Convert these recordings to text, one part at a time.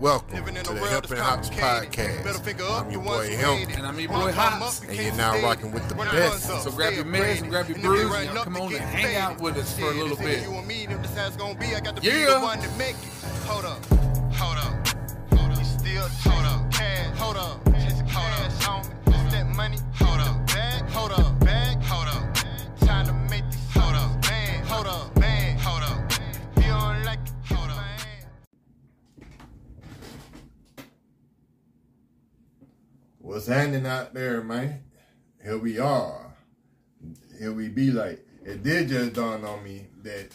Welcome Living in to the world Hemp that's and Hops. Better podcast. figure up I'm your your boy ones Hemp. And I'm your boy Hops. and you you're can't now stay. rocking with the Run best. up, So grab your meds and grab your And if they brews, run y'all come on get and hang out with us for a little bit. You and me, them decides it's gonna be. I got to Yeah. one to make it. Hold up, hold up, hold up. You still hold up, cash, hold up, What's happening out there, man? Here we are. Here we be like. It did just dawn on me that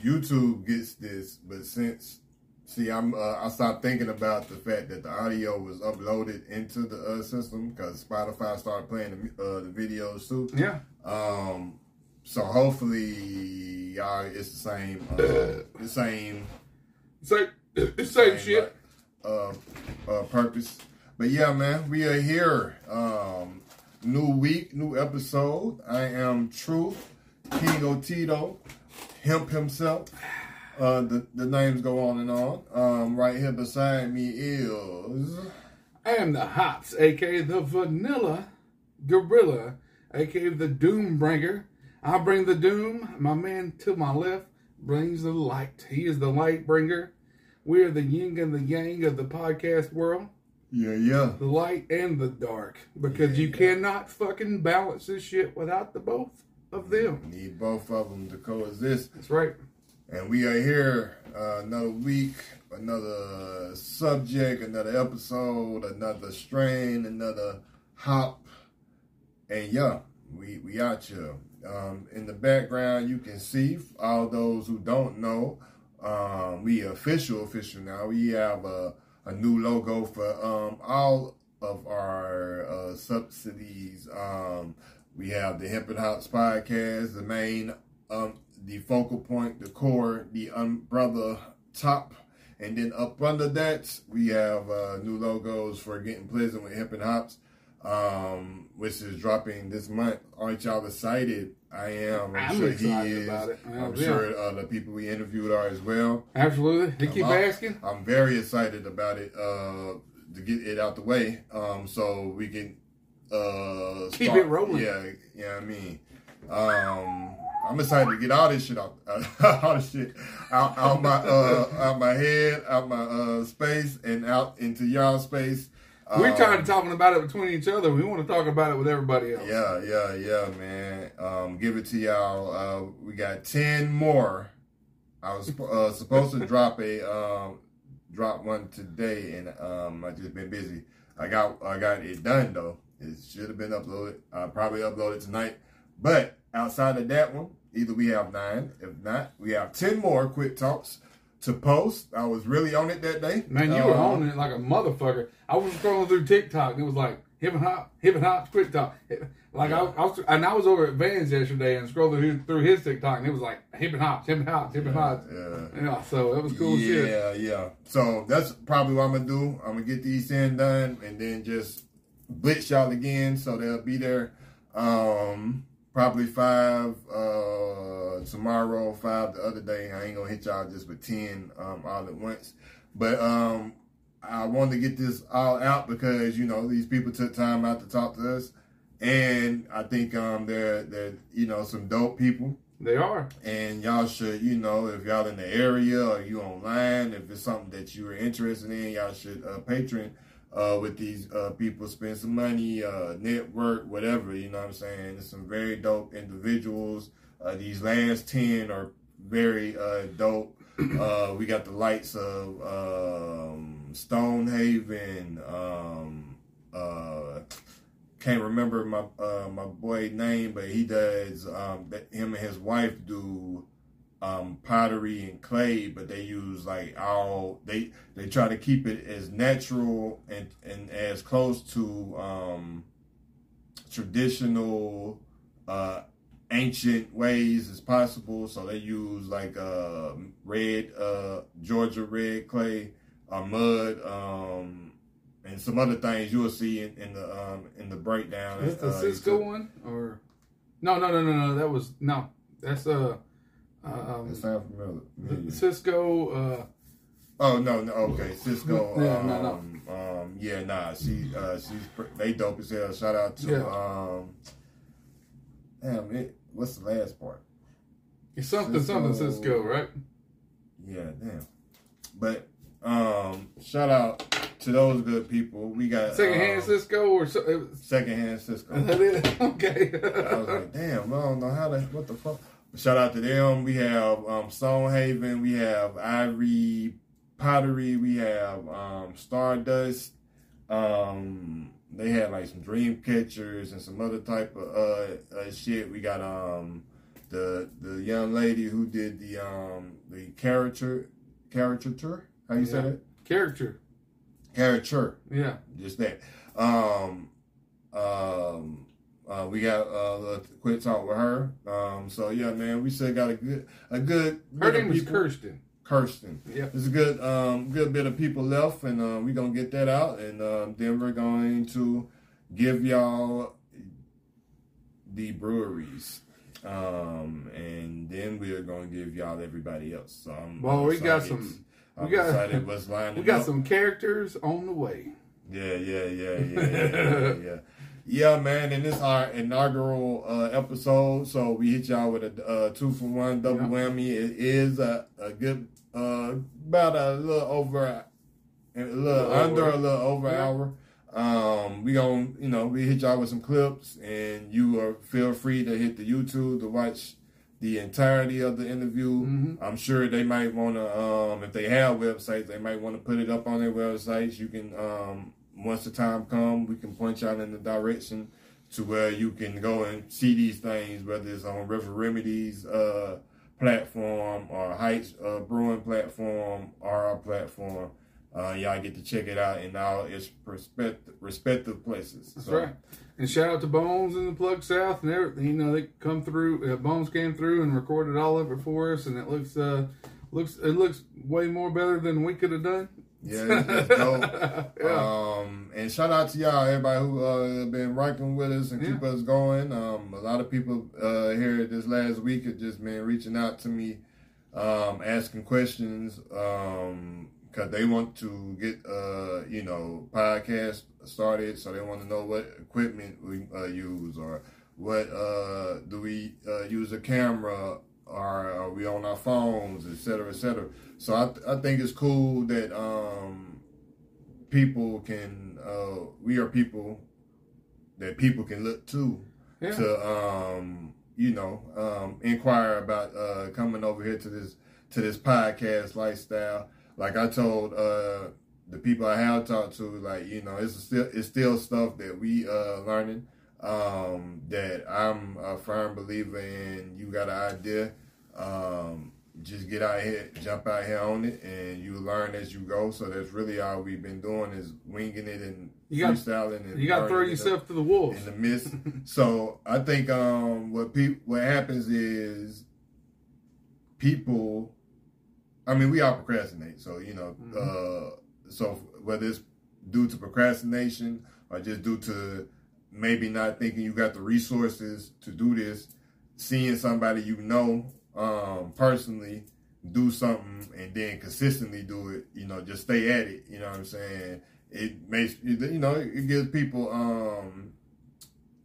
YouTube gets this, but since see, I'm uh, I stopped thinking about the fact that the audio was uploaded into the uh, system because Spotify started playing the, uh, the videos too. Yeah. Um, so hopefully, y'all, it's the same, uh, the same Say it's same same, shit. Uh, uh, purpose. But yeah, man, we are here. Um, new week, new episode. I am Truth, King Otito, Hemp himself. Uh, the, the names go on and on. Um, right here beside me is I am the Hops, aka the Vanilla Gorilla, aka the Doom Bringer. I bring the doom. My man to my left brings the light. He is the light bringer. We are the yin and the yang of the podcast world. Yeah, yeah. the light and the dark because you cannot fucking balance this shit without the both of them. You Need both of them to coexist. That's right. And we are here uh, another week, another subject, another episode, another strain, another hop. And yeah, we we out here. Um, in the background, you can see all those who don't know. Um, we official official now. We have a, a new logo for um, all of our uh, subsidies. Um, we have the Hemp and Hops podcast, the main um, the focal point, the core, the umbrella top, and then up under that we have uh, new logos for Getting Pleasant with Hemp and Hops, um, which is dropping this month. Aren't y'all excited? I am. I'm, I'm sure excited he is. about it. I'm Yeah. sure uh, the people we interviewed are as well. Absolutely. They keep I'm- asking. I'm very excited about it uh, to get it out the way, um, so we can uh, Keep start- it rolling. Yeah, yeah. I mean, um, I'm excited to get all this shit out, all this shit out, out my uh, out my head, out my uh, space, and out into y'all space. We're Um, tired of talking about it between each other. We want to talk about it with everybody else. Yeah, yeah, yeah, man. Um, give it to y'all. Uh, we got ten more. I was uh, supposed to drop a um, drop one today, and um, I just been busy. I got I got it done though. It should have been uploaded. I'll probably uploaded tonight. But outside of that one, either we have nine. If not, we have ten more quick talks to post. I was really on it that day. Man, you were Um, on it like a motherfucker. I was scrolling through TikTok and it was like hip and hop, hip and hop, quick talk. Like I, I was, and I was over at Vans yesterday and scrolling through, through his TikTok and it was like hip and hops, hip and hops, hip and hops. Yeah. Yeah, so it was cool shit. Yeah, yeah. So that's probably what I'm gonna do. I'm gonna get these ten done and then just blitz y'all again so they'll be there. Um probably five uh tomorrow, five the other day. I ain't gonna hit y'all just with ten um all at once. But um I wanted to get this all out because, you know, these people took time out to talk to us. And I think um they're they're you know some dope people They are. and y'all should, you know, if y'all in the area or you online, if it's something that you are interested in, y'all should uh, patron uh, with these uh, people, spend some money, uh, network, whatever. You know what I'm saying? There's some very dope individuals. Uh, these last ten are very uh, dope. Uh, we got the lights of um, Stonehaven. Um, can't remember my my boy name, but he does. Um, him and his wife do um, pottery and clay, but they use like all they they try to keep it as natural and and as close to um, traditional uh, ancient ways as possible. So they use like uh, red uh, Georgia red clay or mud. Um, and some other things you'll see in, in the um, in the breakdown. Is this the Uh, Cisco one or no? No, no, no, no. That was no. That's uh, uh It um, sounds familiar. Cisco. Uh, Oh no, no, okay, Cisco. Yeah, um, no, no. um, yeah, nah, she, uh, she's they dope as hell. Shout out to, Yeah. um, damn it, what's the last part? It's something, something Cisco. Cisco, right? Yeah, damn. But um, shout out to those good people. We got Secondhand um, Cisco or so, it was- secondhand Cisco. Okay. I was like, damn, I don't know how to, what the fuck. Shout out to them. We have um, Stonehaven. We have Ivory Pottery. We have um, Stardust. Um, they had like some dream catchers and some other type of uh, uh shit. We got um the the young lady who did the um the caricature caricature. How you say Yeah. that? Character. Caricature Yeah. just that. Um, um, uh, we got uh, a quick talk with her. Um, so yeah, man, we still got a good, a good. Her name is Kirsten. Kirsten. Yeah. There's a good, um, good bit of people left, and uh, we're gonna get that out, and um, then we're going to give y'all the breweries, um, and then we're gonna give y'all everybody else. So I'm, Well, I'm we got some- I'm we got- excited what's lining We got up. some characters on the way. Yeah, yeah, yeah, yeah, yeah, yeah, yeah. Yeah, man, and this is our inaugural uh, episode, so we hit y'all with a uh, two for one double Yeah. whammy. It is a, a good, uh, about a little over, a little Little under, over. a little over Yeah. hour. Um, we gon' you know, we hit y'all with some clips, and you are feel free to hit the YouTube to watch the entirety of the interview. Mhm. I'm sure they might want to, um, if they have websites, they might want to put it up on their websites. You can, um, once the time come, we can point y'all in the direction to where you can go and see these things, whether it's on River Remedies uh, platform or Heights uh, Brewing platform or our platform. Uh, y'all get to check it out in all its respective respective places. That's So, right. And shout out to Bones and the Plug South and everything. You know, they come through. Uh, Bones came through and recorded all of it for us, and it looks uh looks it looks way more better than we could have done. Yeah, it's, it's dope. yeah. Um, and shout out to y'all, everybody who uh, been rocking with us and keep us going. Um, a lot of people uh, here this last week have just been reaching out to me, um, asking questions, um, cause they want to get uh, you know, podcast started, so they want to know what equipment we uh, use or what uh, do we uh, use a camera or are we on our phones, et cetera, et cetera. So I, I think it's cool that um, people can uh, we are people that people can look to Yeah. to um, you know um, inquire about uh, coming over here to this to this podcast lifestyle. Like I told uh, the people I have talked to, like you know, it's still it's still stuff that we uh, learning. Um, that I'm a firm believer in. You got an idea, um, just get out here, jump out here on it, and you learn as you go. So that's really all we've been doing is winging it and You got- freestyling. And You got to throw yourself to the wolves. in the midst. so I think um, what people what happens is people. I mean, we all procrastinate, so you know. Uh, so whether it's due to procrastination or just due to maybe not thinking you got the resources to do this, seeing somebody you know um, personally do something and then consistently do it, you know, just stay at it. You know what I'm saying? It makes you know it gives people um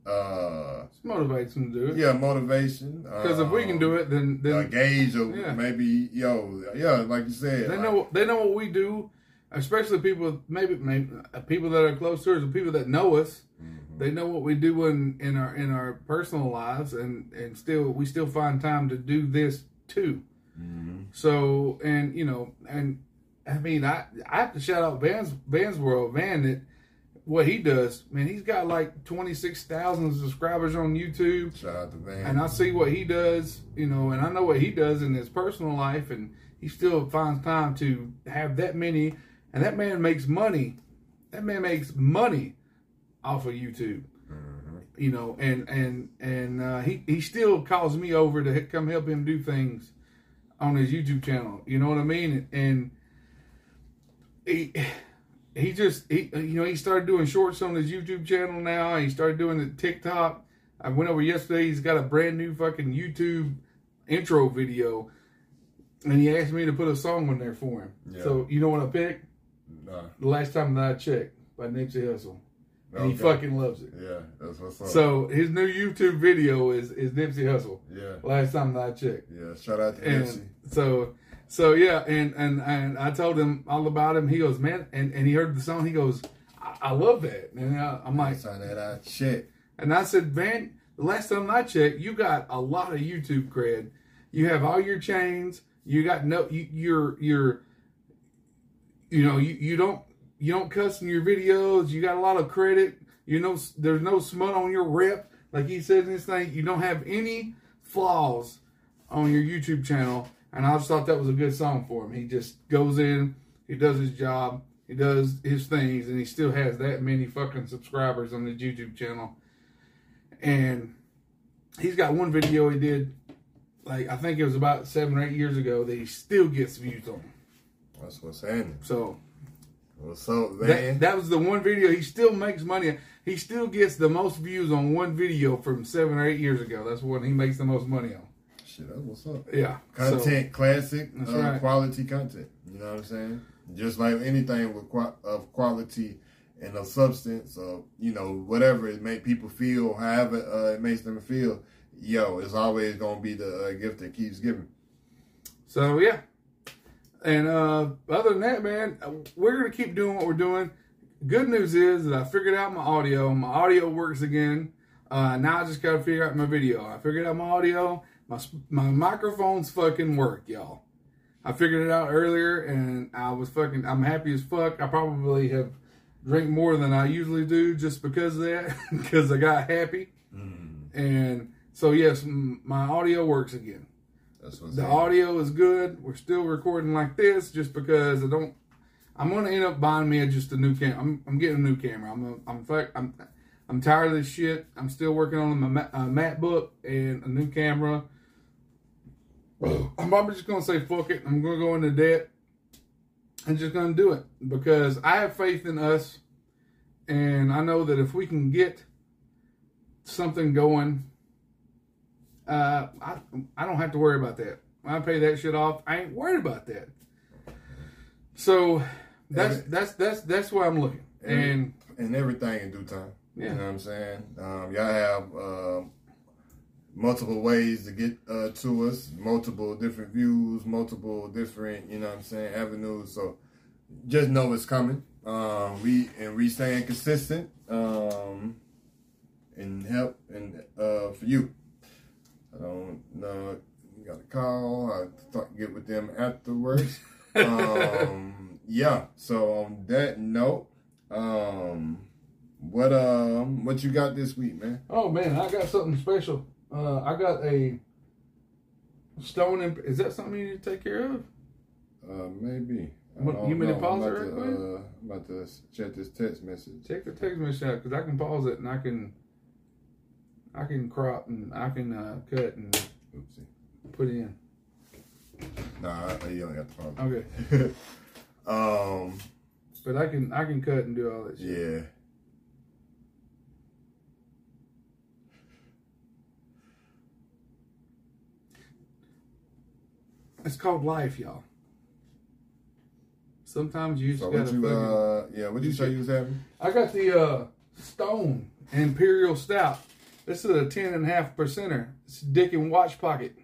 uh It motivates them to do it. yeah motivation Because if we can do it, then then a gauge of Yeah. maybe yo yeah like you said They like- know they know what we do, especially people maybe maybe uh, people that are close to us, or people that know us. Mhm. They know what we do in, in our in our personal lives, and and still we still find time to do this too. Mhm. So and you know and I mean I I have to shout out Van's Van's World Van that what he does man he's got like twenty six thousand subscribers on YouTube shout out to Van and I see what he does, you know, and I know what he does in his personal life, and he still finds time to have that many. And that man makes money. That man makes money off of YouTube, Mhm. you know, and and and uh, he he still calls me over to come help him do things on his YouTube channel. You know what I mean? And he he just he you know he started doing shorts on his YouTube channel now. He started doing the TikTok. I went over yesterday. He's got a brand new fucking YouTube intro video. and he asked me to put a song on there for him. Yeah. So you know what I picked? Nah. The last time that I checked by Nipsey Hussle, and he fucking loves it. Yeah, that's what's up. So his new YouTube video is is Nipsey Hussle. yeah, Last time that I checked. yeah. Shout out to and Nipsey. so so yeah and and and i told him all about him he goes man and, and he heard the song he goes i, I love that and I, i'm like Sign that out. Shit. and i said man the last time i checked you got a lot of youtube cred you have all your chains you got no you, you're you're you know you, you don't you don't cuss in your videos you got a lot of credit you know there's no smut on your rep. Like he said in this thing you don't have any flaws on your youtube channel. And i just thought that was a good song for him. He just goes in he does his job he does his things and he still has that many fucking subscribers on his youtube channel. And he's got one video he did like i think it was about seven or eight years ago that he still gets views on. That's what's happening. so Up, man? that, that was the one video he still makes money. He still gets the most views on one video from seven or eight years ago. That's when he makes the most money on. Shit, that's what's up. Yeah, so- Content, classic, That's uh, right. quality content. You know what I'm saying? Just like anything with of quality and of substance, or you know whatever it make people feel, however uh, it makes them feel. Yo, it's always gonna be the uh, gift that keeps giving. So yeah, and uh, other than that, man, we're gonna keep doing what we're doing. Good news is that I figured out my audio. My audio works again. Uh, now I just gotta figure out my video. I figured out my audio. My my microphones fucking work, y'all. I figured it out earlier, and I was fucking. I'm happy as fuck. I probably have drank more than I usually do just because of that, because I got happy. And so yes, m- my audio works again. That's what's The up. audio is good. We're still recording like this just because I don't. I'm gonna end up buying me just a new camera. I'm, I'm getting a new camera. I'm a, I'm fuck. I'm I'm tired of this shit. I'm still working on my Ma- uh, MacBook and a new camera. I'm probably just gonna say fuck it. I'm gonna go into debt. I'm just gonna do it because I have faith in us, and I know that if we can get something going uh, I I don't have to worry about that. When I pay that shit off, I ain't worried about that. So that's Every- that's that's that's where I'm looking. And and everything in due time. Yeah. You know what I'm saying? Um, y'all have um multiple ways to get uh, to us, multiple different views, multiple different, you know what I'm saying, avenues. So just know it's coming. Um, we and we staying consistent um, and help and uh, for you. I don't know. You got a call. I thought get with them afterwards. um, yeah. So on that note, um, what um, what you got this week, man? oh man, I got something special. Uh, I got a stone. Is that something you need to take care of? Uh, maybe. What, you mean to pause I'm it about to, quick? Uh, I'm about to check this text message. Check the text message out because I can pause it and I can I can crop and I can uh, cut and Oopsie. put in. Nah, you don't got the pause. Okay, um, but I can I can cut and do all that shit. yeah. It's called life, y'all. Sometimes you just So gotta. you uh, yeah, what did you say you was having? I got the uh, Stone Imperial Stout. This is a ten and a half percenter. It's Dick and Watch Pocket.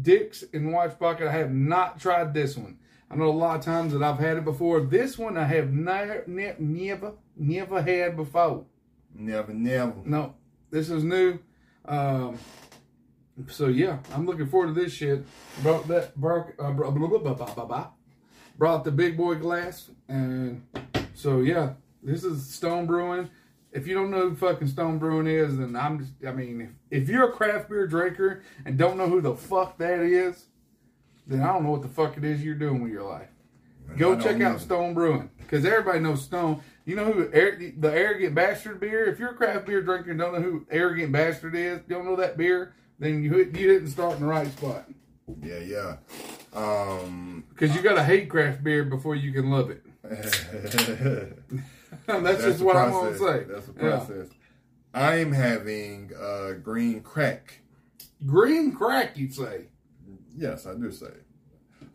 Dick's and Watch Pocket. I have not tried this one. I know a lot of times that I've had it before. This one I have never, ne- never, never had before. Never, never. No, this is new. Um, so yeah, I'm looking forward to this shit. Brought that broke uh, brought, blah, blah, blah, blah, blah, blah. brought the big boy glass, and so yeah, this is Stone Brewing. If you don't know who fucking Stone Brewing is, then I'm just, I mean, if, if you're a craft beer drinker and don't know who the fuck that is, then I don't know what the fuck it is you're doing with your life. Go check out. Stone Brewing because everybody knows Stone. You know who the Arrogant Bastard beer? If you're a craft beer drinker and don't know who Arrogant Bastard is, don't know that beer, then you you didn't start in the right spot. Yeah, yeah. Um, Because you got to hate craft beer before you can love it. That's, That's just what process. I'm gonna say. That's the Yeah. process. I'm having uh, green crack. Green crack, you say? Yes, I do say.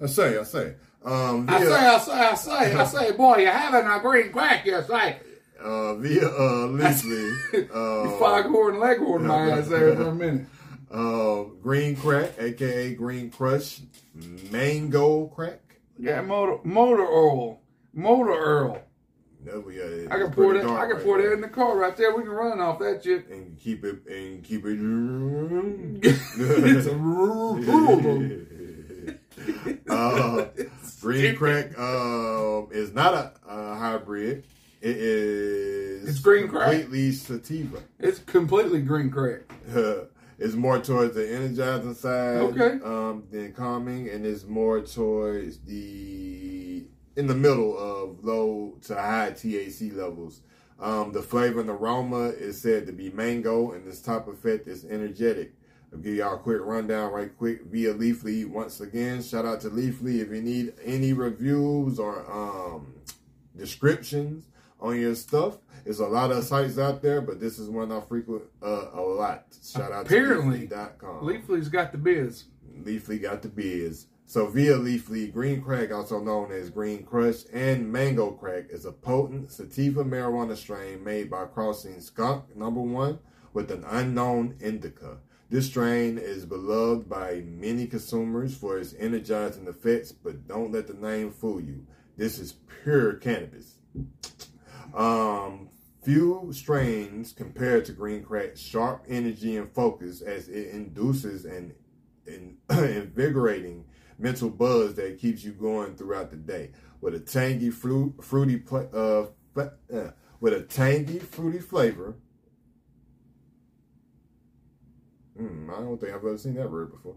I say, I say. Um, I say, I say, I say, I say, boy, you're having a green crack, you say. uh, via uh, Leslie, uh, foghorn leghorn my ass there for a minute. uh, Green Crack, aka Green Crush, Mango Crack. Yeah, motor, motor oil, motor Earl. Uh, it's I can pour that. I can right pour there. that in the car right there. We can run off that shit. and keep it and keep it. it's a uh, green crack um, is not a, a hybrid. It is It's green crack. completely sativa. It's completely green crack. it's more towards the energizing side Okay. um, than calming, and it's more towards the in the middle of low to high THC levels. Um, the flavor and aroma is said to be mango, and this top effect is energetic. I'll give y'all a quick rundown right quick via Leafly. Once again, shout out to Leafly. If you need any reviews or um, descriptions on your stuff, there's a lot of sites out there, but this is one I frequent uh, a lot. Shout out Apparently, to Leafly.com. Leafly's got the biz. Leafly got the biz. So via Leafly, green crack, also known as green crush, and mango crack, is a potent sativa marijuana strain made by crossing skunk number one with an unknown indica. This strain is beloved by many consumers for its energizing effects, but don't let the name fool you. This is pure cannabis. Um, few strains compared to green crack sharp energy and focus as it induces an, an invigorating mental buzz that keeps you going throughout the day with a tangy fruit fruity pla- uh, fla- uh with a tangy fruity flavor. Mm, I don't think I've ever seen that word before.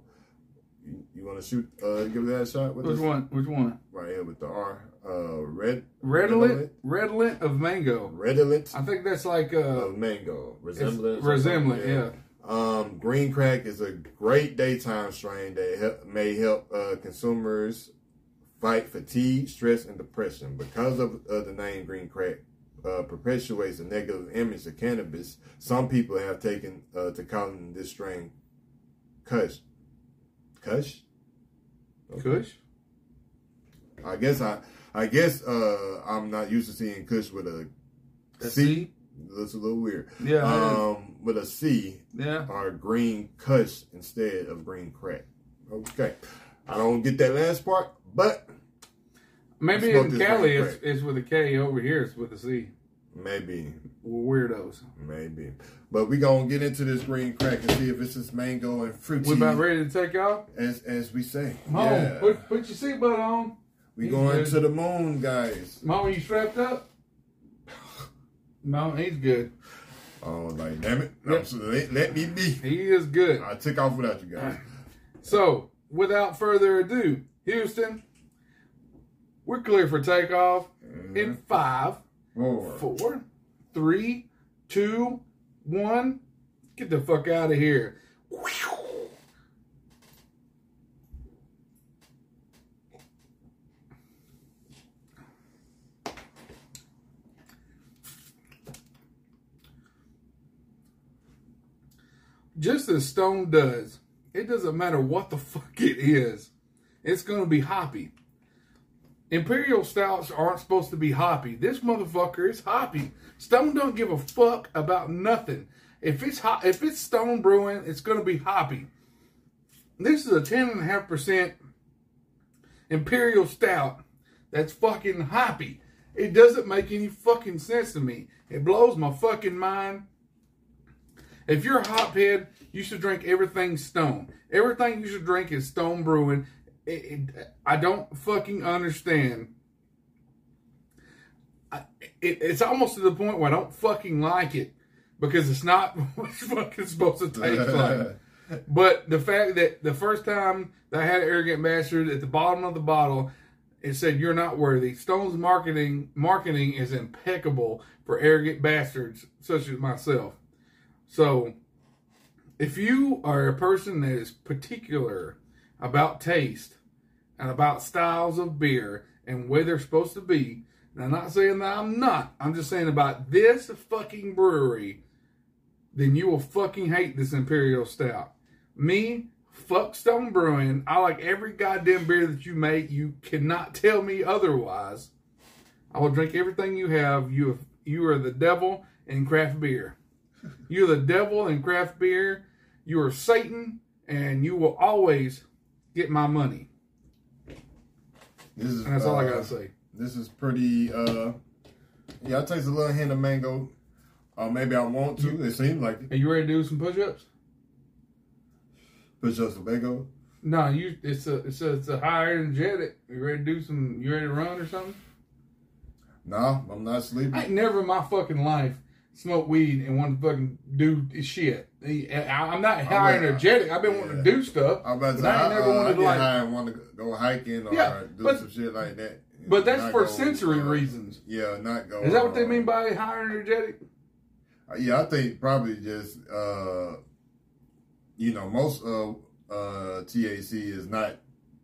You, you want to shoot? Uh, give that a shot with Which this one? Which one? right here with the R. Uh, red Redolent, redolent of mango. redolent I think that's like uh, of mango resemblance. or resemblant. something, Yeah. Um, green crack is a great daytime strain that help, may help uh, consumers fight fatigue, stress, and depression. Because of uh, the name green crack uh, perpetuates a negative image of cannabis, some people have taken uh, to calling this strain Kush. Kush? Kush. I guess I, I guess uh, I'm not used to seeing Kush with a A C. C? Looks a little weird. Yeah. Um, with a C, yeah. or green cush instead of green crack. Okay. I don't get that last part, but Maybe in this Cali it's, it's with a K. Over here it's with a C. maybe, We're weirdos. maybe. But we gonna get into this green crack and see if it's just mango and fruity We about ready to take off. as as we say. On, Yeah. put, put your seatbelt on. we he's going good. to the moon, guys. Mama, you strapped up? No, he's good. Oh, like damn it! Yep. so- let, let me be. He is good. I took off without you guys. So, without further ado, Houston, we're clear for takeoff in mm-hmm. five, Four. four, three, two, one. Get the fuck out of here. Just as Stone does, it doesn't matter what the fuck it is, it's going to be hoppy. Imperial stouts aren't supposed to be hoppy. This motherfucker is hoppy. Stone don't give a fuck about nothing. If it's hot, if it's Stone brewing, it's going to be hoppy. This is a ten and a half percent Imperial stout that's fucking hoppy. It doesn't make any fucking sense to me. It blows my fucking mind. If you're a hophead, you should drink everything Stone. Everything you should drink is Stone Brewing. It, it, I don't fucking understand. I, it, it's almost to the point where I don't fucking like it because it's not what it's fucking supposed to taste like. But the fact that the first time that I had Arrogant Bastard at the bottom of the bottle, it said you're not worthy. Stone's marketing marketing is impeccable for arrogant bastards such as myself. So, if you are a person that is particular about taste and about styles of beer and where they're supposed to be, and I'm not saying that I'm not, I'm just saying about this fucking brewery, then you will fucking hate this Imperial Stout. Me, Fuck Stone Brewing. I like every goddamn beer that you make. You cannot tell me otherwise. I will drink everything you have. You you are the devil in craft beer. You're the devil in craft beer. You are Satan, and you will always get my money. This is And that's all I uh, gotta say. This is pretty. uh Yeah, I taste a little hint of mango. Uh, maybe I want to. It seems like it. Are you ready to do some push-ups? Push up some mango. No, you. It's a it's a it's a high energetic. You ready to do some? You ready to run or something? No, I'm not sleeping. I ain't never in my fucking life smoked weed and want to fucking do shit. I- I'm not high energetic. I've been wanting to do stuff. I'm about to But say, I ain't never uh, wanted I to, like- high and want to go hiking or Yeah, do but- some shit like that. But that's for go, sensory uh, reasons. Yeah, not go. Is that what they uh, mean by high energetic? Yeah, I think probably just uh, you know most uh, uh, THC is not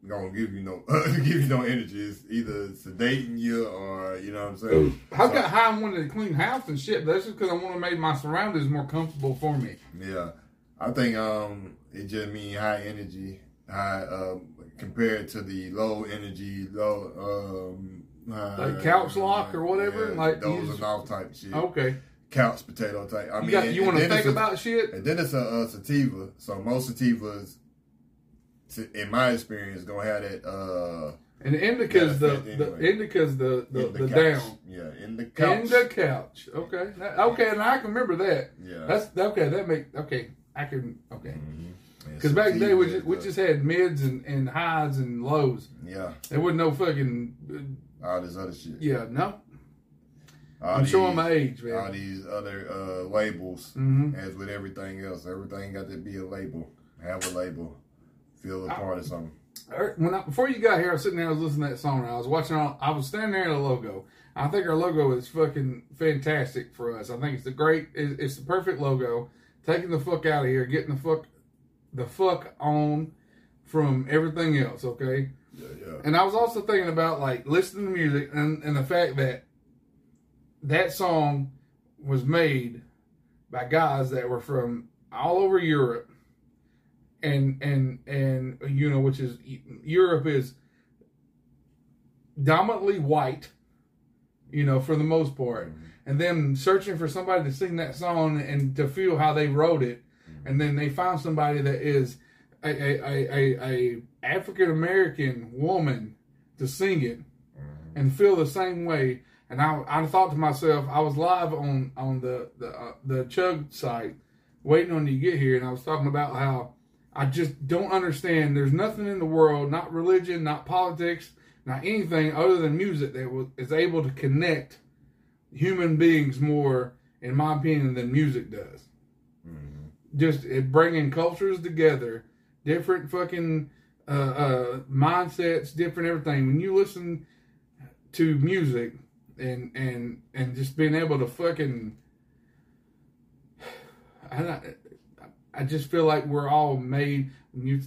gonna give you no give you no energy. It's either sedating you or you know what I'm saying. I So- got high and wanted to clean house and shit. But that's just because I want to make my surroundings more comfortable for me. Yeah, I think um it just mean high energy, high um compared to the low energy, low um high, Like couch lock or whatever? yeah, Like, those just- and off type shit. Okay, Couch potato type. I you mean, got you want to think a- about shit. And then it's a, uh sativa. So most sativas, to, in my experience, gonna have that uh And the indica's the anyway. the indica's the the, in the, couch. down. Yeah, in the couch. In the couch. Okay. That- okay, and I can remember that. yeah. That's okay. That make okay. I can okay. Because back in the day, we just, we just had mids and, and highs and lows. uh, yeah, There wasn't no fucking all this other shit. yeah. No, All I'm these, showing my age, man. All these other uh, labels, hmm as with everything else, everything got to be a label. Have a label. Feel a part of something. When I, before you got here, I was sitting there, I was listening to that song, and I was watching. All, I was standing there at the logo. I think our logo is fucking fantastic for us. I think it's the great. It's, it's the perfect logo. Taking the fuck out of here, getting the fuck, the fuck on from everything else. Okay. Yeah, yeah. And I was also thinking about like listening to music and, and the fact that that song was made by guys that were from all over Europe and and and you know which is Europe is dominantly white you know for the most part. Mm-hmm. And then searching for somebody to sing that song and to feel how they wrote it. Mm-hmm. And then they found somebody that is a a, a, a, African American woman to sing it mm-hmm. and feel the same way. And I, I thought to myself, I was live on on the the uh, the Chug site, waiting on you to get here, and I was talking about how I just don't understand. There's nothing in the world, not religion, not politics, not anything other than music that is able to connect human beings more, in my opinion, than music does just it bringing cultures together, different fucking uh, uh, mindsets, different everything. When you listen to music and and and just being able to fucking, I I just feel like we're all made. You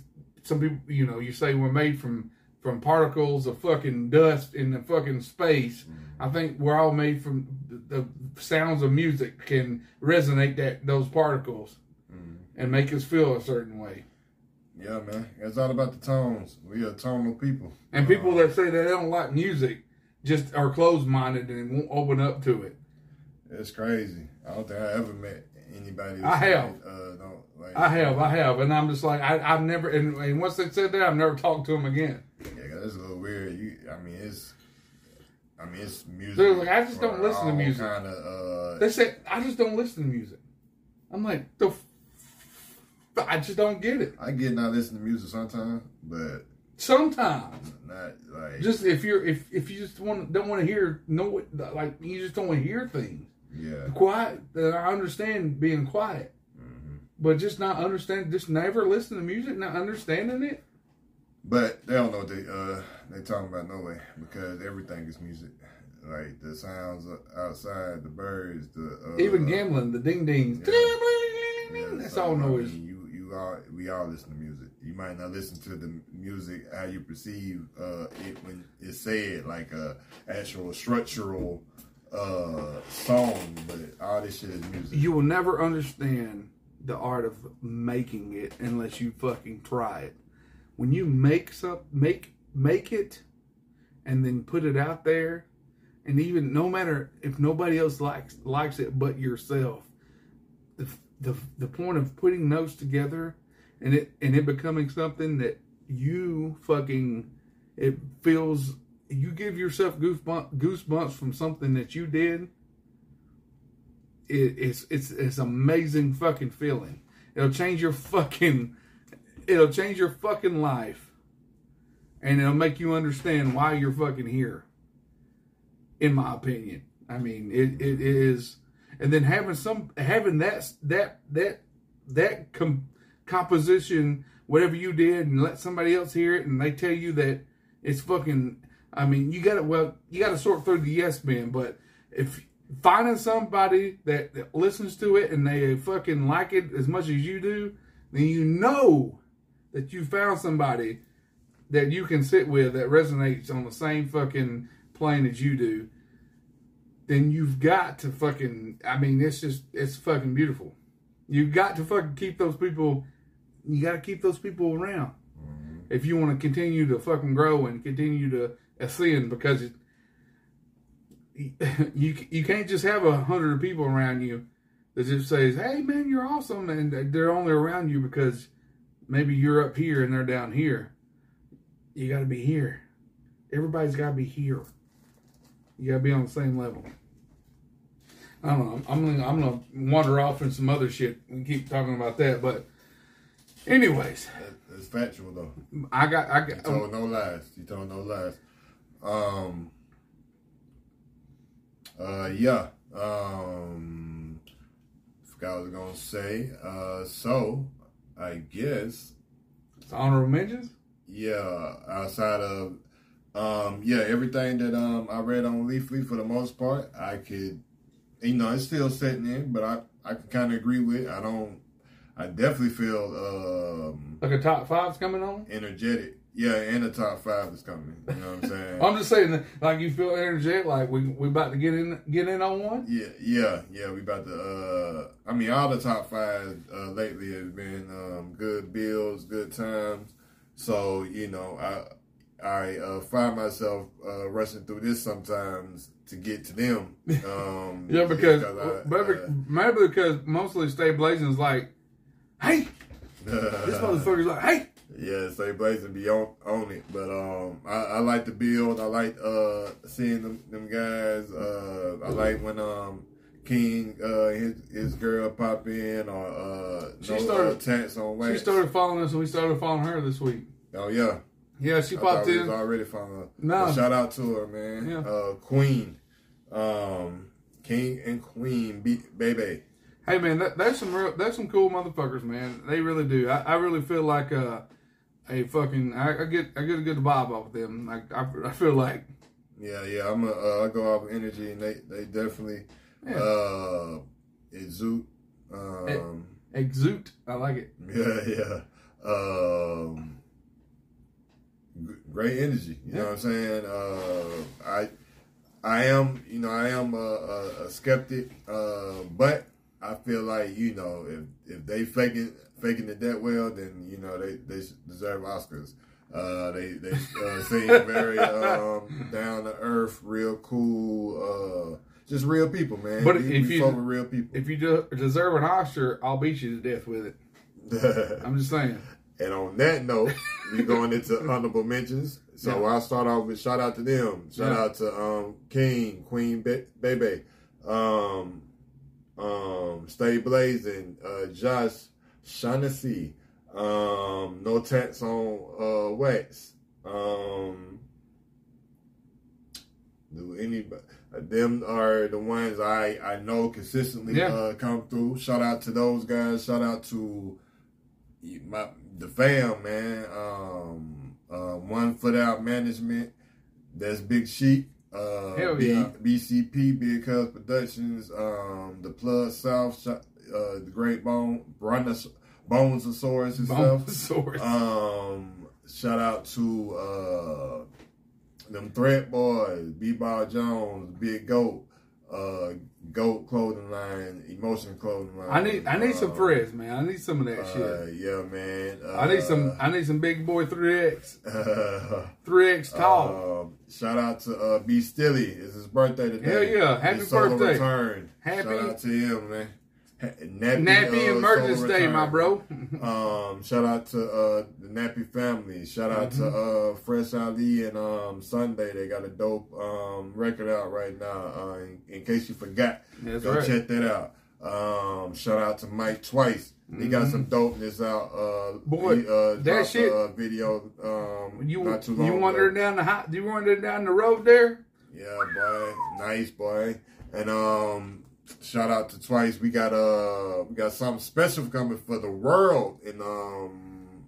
some people you know you say we're made from from particles of fucking dust in the fucking space. Mm-hmm. I think we're all made from the, the sounds of music can resonate that those particles mm-hmm. and make us feel a certain way. Yeah, man. It's all about the tones. We are tonal people. And people uh-huh. that say that they don't like music just are closed minded and won't open up to it. It's crazy. I don't think I ever met anybody. I have. Uh, don't, like, I have, I have, and I'm just like I, I've never. And, and once they said that, I've never talked to them again. Yeah, that's a little weird. You, I mean, it's. I mean, it's music. They're like, I just don't listen to music. Kind of. Uh, They say I just don't listen to music. I'm like the. F- I just don't get it. I get not listening to music sometimes, but Sometimes, not like. just if you're if if you just want don't want to hear no like you just don't want to hear things. Yeah. quiet. uh, I understand being quiet, hmm but just not understand. Just never listen to music, not understanding it. But they don't know what they uh they talking about no way because everything is music. Like the sounds outside, the birds, the uh, Even gambling, the ding dings, Yeah, that's so, all I noise. mean, you you all we all listen to music. You might not listen to the music how you perceive uh, it when it's said like a actual structural uh, song, but all this shit is music. You will never understand the art of making it unless you fucking try it. When you make some make make it and then put it out there and even no matter if nobody else likes likes it but yourself the the, the point of putting those together and it and it becoming something that you fucking it feels you give yourself goosebumps from something that you did it, it's it's it's amazing fucking feeling. It'll change your fucking it'll change your fucking life. And it'll make you understand why you're fucking here in my opinion. I mean it, it is and then having some having that that that that com- composition whatever you did and let somebody else hear it and they tell you that it's fucking i mean you gotta well you gotta sort through the yes men but if finding somebody that, that listens to it and they fucking like it as much as you do then you know that you found somebody that you can sit with that resonates on the same fucking plane as you do then you've got to fucking I mean it's just it's fucking beautiful. You've got to fucking keep those people you got to keep those people around. Mm-hmm. If you want to continue to fucking grow and continue to ascend because it, you you can't just have a hundred people around you that just says, "Hey man, you're awesome," and they're only around you because maybe you're up here and they're down here. You got to be here. Everybody's got to be here. You got to be on the same level. I don't know. I'm gonna I'm gonna wander off in some other shit and keep talking about that. But, anyways, It's factual though. I got I You got told no lies. You told no lies. Um. Uh. Yeah. Um. Forgot what I was gonna say. Uh. So, I guess. honorable mentions. Yeah. Outside of. Um. Yeah. Everything that um I read on Leafly for the most part, I could. You know, it's still setting in, but I I can kind of agree with. I don't. I definitely feel um Like a top five's coming on. energetic. Yeah, and the top five is coming. You know what I'm saying? I'm just saying, like you feel energetic, like we we about to get in get in on one. yeah, yeah, yeah. We about to. uh I mean, all the top five uh, lately has been um, good bills, good times. So you know, I I uh, find myself uh, rushing through this sometimes to get to them. Um, Yeah, because maybe, uh, maybe because mostly Stay Blazing is like, hey, this motherfucker's like, hey, Yeah, stay blazing, be on, on it. But um, I, I like the build. I like uh seeing them them guys. Uh, I like when um King uh his his girl pop in or uh She no started- uh, tats on wax. she started following us and we started following her this week. Oh yeah, Yeah, she I popped we was in. already following her. No. But shout out to her, man. Yeah. Uh, Queen, um, King and Queen, baby. Hey man, that, that's some real, that's some cool motherfuckers, man. They really do. I, I really feel like uh, a fucking I, I get I get a good vibe off them. Like I, I feel like Yeah, yeah. I'm a, uh, I go off energy, and they they definitely Yeah. uh exude. Um, exude. I like it. Yeah, yeah. Um, great energy. You know what I'm saying? Uh, I, I am, you know, I am a, a, a skeptic, uh, but I feel like you know, if if they faking faking it that well, then you know they they deserve Oscars. Uh, they they uh, seem very um, down to earth, real cool, uh, just real people, man. But we, if we you- fuck with real people. If you de- deserve an Oscar, I'll beat you to death with it. I'm just saying. And on that note, we're going into honorable mentions. So Yeah. I'll start off with shout out to them. Shout Yeah. out to um, King, Queen, Be- Bebe, um, um, Stay Blazing, uh, Josh, Shaughnessy, um, No Tats on uh, Wax. Um, do anybody? uh, Them are the ones I I know consistently Yeah. uh, come through. Shout out to those guys. Shout out to my the fam, man. Um, uh, one foot out management. That's Big Sheep. Uh, Hell B, yeah. BCP, Big Cuz Productions. Um, the Plug South. Uh, the Great Bone, Brontos, Bonesaurus himself. Bonesaurus. Um, shout out to uh, them Threat Boys, B Ball Jones, Big Goat, uh, Goat clothing line, Emotion clothing line. I need I need some uh, threads, man. I need some of that Uh, shit. yeah, man. Uh, I need some I need some big boy three X. Three X tall. Shout out to uh, B Stilly. It's his birthday today. Hell yeah. Happy His birthday. Return. Happy- Shout out to him, man. Nappy, Nappy uh, Emergence Day, my bro. Um, shout out to uh, the Nappy family. Shout out to Mm-hmm. uh, Fresh Ali and um, Sunday. They got a dope um, record out right now. Uh, in, in case you forgot, That's go right. check that out. Um, shout out to Mike Twice. He got some dopeness out. Uh, Mm-hmm. Boy, he, uh, that shit- A, uh, video. Um, You not too long you ago. down the hot you wandering down the road there? Yeah, boy, nice boy. And um, shout out to Twice. We got uh, we got something special coming for the world in um,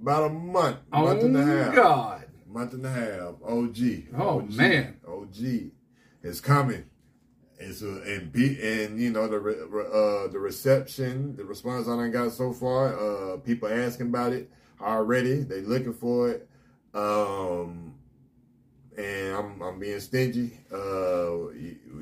about a month, month oh and a half, God. month and a half. OG. Oh, OG, man. OG is coming. It's a, and be and you know the re, uh the reception, the response I done got so far. Uh, people asking about it already. They looking for it. Um, and I'm I'm being stingy. Uh,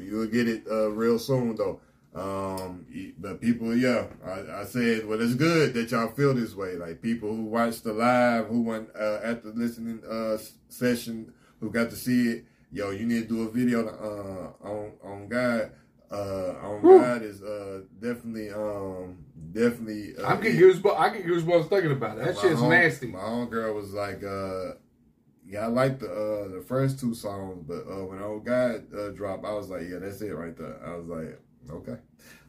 you'll get it uh, real soon though. Um, but people, yeah, I, I said, well, it's good that y'all feel this way. Like people who watched the live, who went uh, at the listening uh session, who got to see it. Yo, you need to do a video uh, on on God. Uh, on Whew. God is uh definitely um definitely. Uh, I'm getting it. goosebumps. I get goosebumps thinking about it. That shit's home- nasty. My own girl was like, uh, yeah, I like the uh, the first two songs, but uh, when old guy uh, dropped, I was like, yeah, that's it right there. I was like, okay,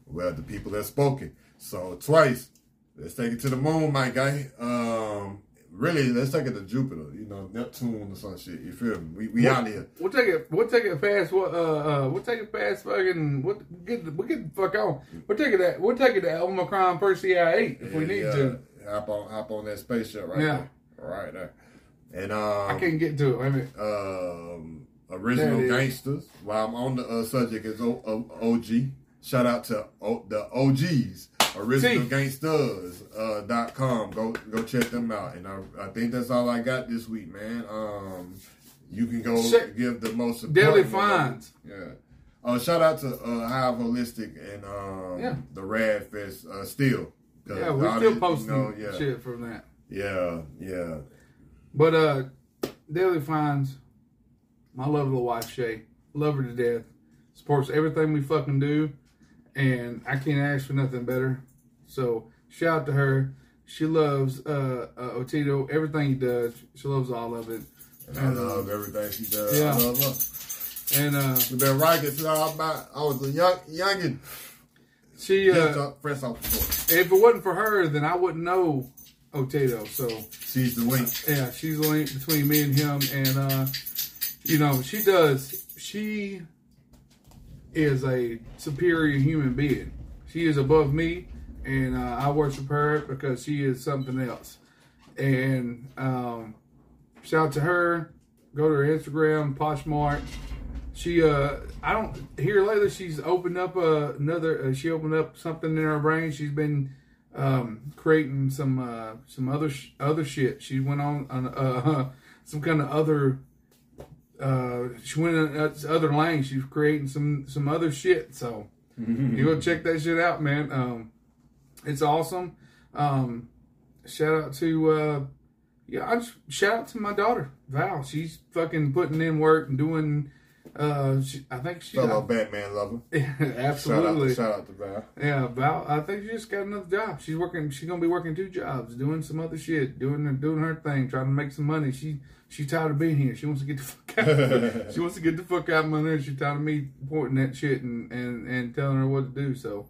well, the people that spoken. So twice, let's take it to the moon, my guy. Um, really, let's take it to Jupiter. You know, Neptune or some shit. You feel me? We we out here. We'll take it. We'll take it past what? Uh, uh, we'll take it past fucking. What? Get the, we get the fuck on. We'll take it. That we'll take it to Omicron Persei eight if we need Yeah, to. hop on hop on that spaceship right Yeah. there, right there. And um, I can't get to it. Wait a minute. um, original There it is. gangsters. While I'm on the uh, subject, is o- o- OG. Shout out to o- the OGs, original See. gangsters uh, dot com. Go go check them out. And I, I think that's all I got this week, man. Um, you can go give the most. Daily finds. Yeah. Uh, shout out to uh, Hive Holistic and um, Yeah. the Rad Fest uh, still. Yeah, we're still posting you know, yeah, shit from that. yeah, yeah. But uh, Daily Finds, my lovely wife Shay, love her to death, supports everything we fucking do, and I can't ask for nothing better. So shout out to her. She loves uh, uh Otito, everything he does. She loves all of it. And I love everything she does. Yeah. I love her. And uh, We've been rocking since I was about I was a young youngin. she, uh, off the if it wasn't for her, then I wouldn't know Otito. So She's the link. yeah, she's the link between me and him, and uh, you know, she does. She is a superior human being. She is above me, and uh, I worship her because she is something else. And um, shout out to her. Go to her Instagram, Poshmark. She, uh, I don't here lately. She's opened up uh, another. Uh, she opened up something in her brain. She's been um, creating some uh, some other sh- other shit. She went on on uh, some kind of other. Uh, she went in uh, other lane. She's creating some some other shit. So you go check that shit out, man. Um, it's awesome. Um, shout out to uh, yeah, I just shout out to my daughter Val. She's fucking putting in work and doing. Uh, she, I think she Fellow Batman lover. Shout out, absolutely. shout out to Val. Yeah, Val. I think she just got another job. She's working. She's gonna be working two jobs, doing some other shit, doing doing her thing, trying to make some money. She she's tired of being here. She wants to get the fuck out. she wants to get the fuck out of money. She's tired of me pointing that shit and and and telling her what to do. So,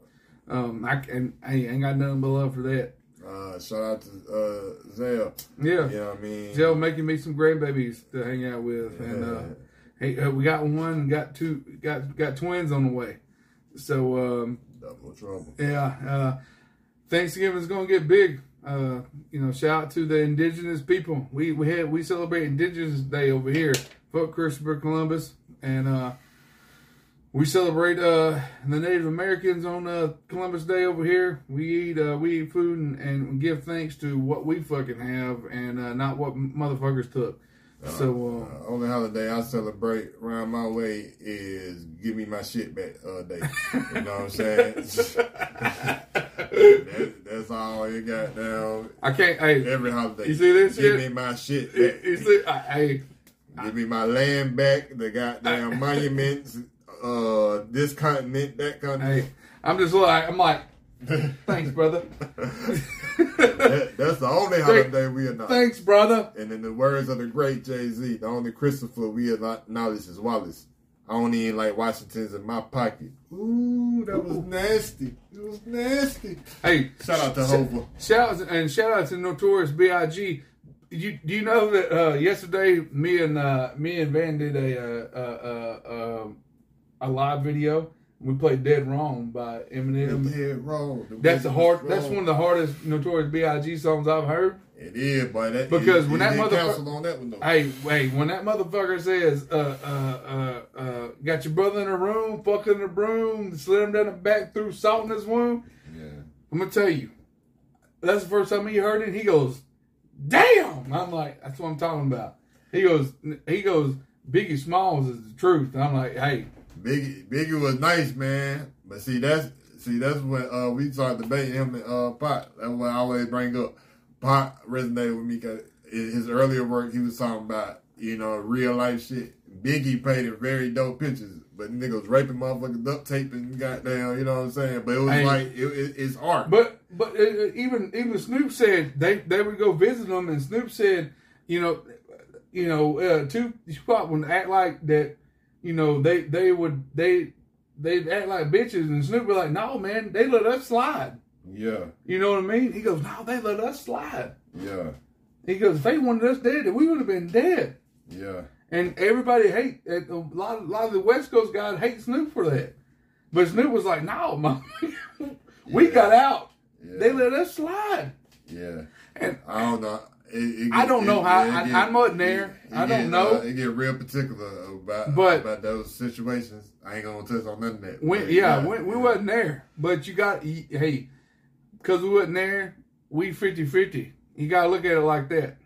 um, I and I ain't got nothing but love for that. Uh, shout out to uh, Zell. Yeah, You know what I mean? Jill making me some grandbabies to hang out with, and uh, hey, uh, we got one, got two, got got twins on the way. So um, Double trouble. Yeah, uh, Thanksgiving's gonna get big. Uh, you know, shout out to the indigenous people. We we had we celebrate Indigenous Day over here. Fuck Christopher Columbus, and uh, we celebrate uh, the Native Americans on uh, Columbus Day over here. We eat uh, we eat food and, and give thanks to what we fucking have, and uh, not what motherfuckers took. So, Uh, only holiday I celebrate around my way is give me my shit back uh, day. You know what I'm saying? that, that's all you got now. I can't. Hey, Every holiday. You see this Give shit? me my shit back. you see, I, hey, Give me my land back, the goddamn monuments, uh, this continent, that hey, continent. I'm just like, I'm like, thanks, brother. That- that's the only holiday we not. thanks, brother. And in the words of the great Jay Z, the only Christopher we acknowledge is Wallace. I don't even like Washington's in my pocket. Ooh, that was nasty. It was nasty. Hey, Shout out to sh- Hova. Shout out and shout out to Notorious B.I.G. You do you know that uh, yesterday me and uh, me and Van did a uh, uh, uh, um, a live video. We played "Dead Wrong" by Eminem. Dead wrong. The That's the hard. wrong. That's one of the hardest Notorious B.I.G. songs I've heard. It is, boy. That, Because he- when he that motherfucker- that one though. Hey, wait! When that motherfucker says, uh, uh, uh, uh, "Got your brother in a room, fucking the broom, slid him down the back, threw salt in his wound," yeah. I'm gonna tell you, that's the first time he heard it. He goes, "Damn!" I'm like, "That's what I'm talking about." He goes, he goes, Biggie Smalls is the truth. And I'm like, "Hey, Biggie, Biggie was nice, man. But see, that's see, that's when uh, we started debating him and uh, Pac. That's what I always bring up. Pac resonated with me because his earlier work, he was talking about you know real life shit. Biggie painted very dope pictures, but niggas raping motherfuckers, duct taping, goddamn, you know what I'm saying? But it was like it, it, it's art. But but uh, uh, even even Snoop said they they would go visit them, and Snoop said, you know, you know, uh, two Tupac would act like that, you know, they they would they they'd act like bitches, and Snoop be like, no man, they let us slide. yeah, You know what I mean? He goes, no, they let us slide. yeah, He goes, if they wanted us dead, we would have been dead. yeah, And everybody hate a lot. Of, a lot of the West Coast guys hate Snoop for that. But Snoop was like, "No, man, we Yeah. got out. yeah, They let us slide." yeah. And I don't know. It, it I don't know how- it I- get- I wasn't there. I don't get, know. Uh, it get real particular about But- about those situations. I ain't gonna touch on none of that. But, yeah, we, we wasn't there. But you got hey, because we wasn't there, we 50-50. You got to look at it like that.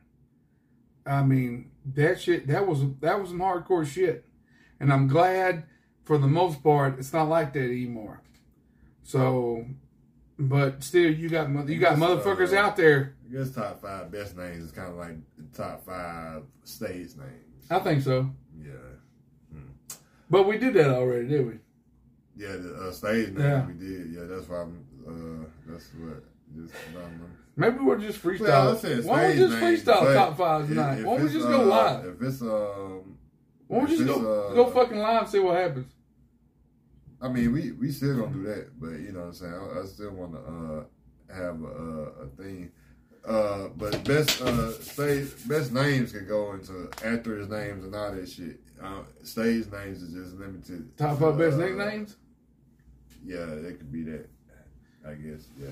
I mean, that shit. That was that was some hardcore shit, and I'm glad for the most part it's not like that anymore. So, but still, you got mother- you got Yes, uh, motherfuckers out there. I guess top five best names is kind of like top five stage names. I think so. Yeah, But we did that already, did we? yeah, the uh, stage name Yeah. we did. Yeah, that's why I'm. Uh, that's what. Just I don't know. Maybe we'll just freestyle. Why don't we just freestyle top five tonight? Why don't we just go uh, live? If it's um, Why don't we just go uh, go fucking live and see what happens? I mean, we we still gonna do that, but you know what I'm saying. I, I still want to uh, have a, a, thing. Uh, but best uh, stage best names can go into actors' names and all that shit. Uh, stage names is just limited. Top to, five best uh, nicknames. Yeah, it could be that. I guess. Yeah.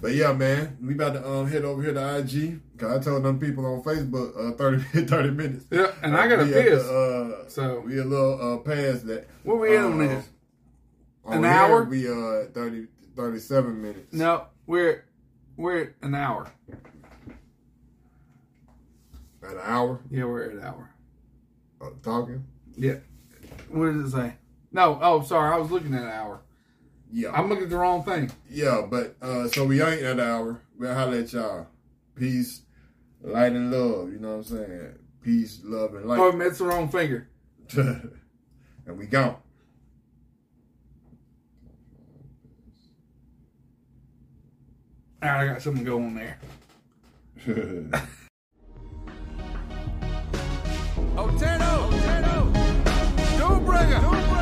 But yeah, man, we about to um head over here to IG. Cause I told them people on Facebook uh 30, 30 minutes. Yeah, and I got a piss. the, uh, So- we a little uh past that. Where we at on Uh, this? An here, hour? We uh 30, 37 minutes. No, we're we're at an hour. At an hour Yeah, we're at an hour. of talking. Yeah. What does it say? No. Oh, sorry. I was looking at an hour. Yeah. I'm looking at the wrong thing. yeah, but uh so we ain't at an hour. We'll holler at y'all. Peace, light and love, you know what I'm saying? Peace, love and light. Oh, that's the wrong finger. and we gone. I got something going there. Otero! Otero!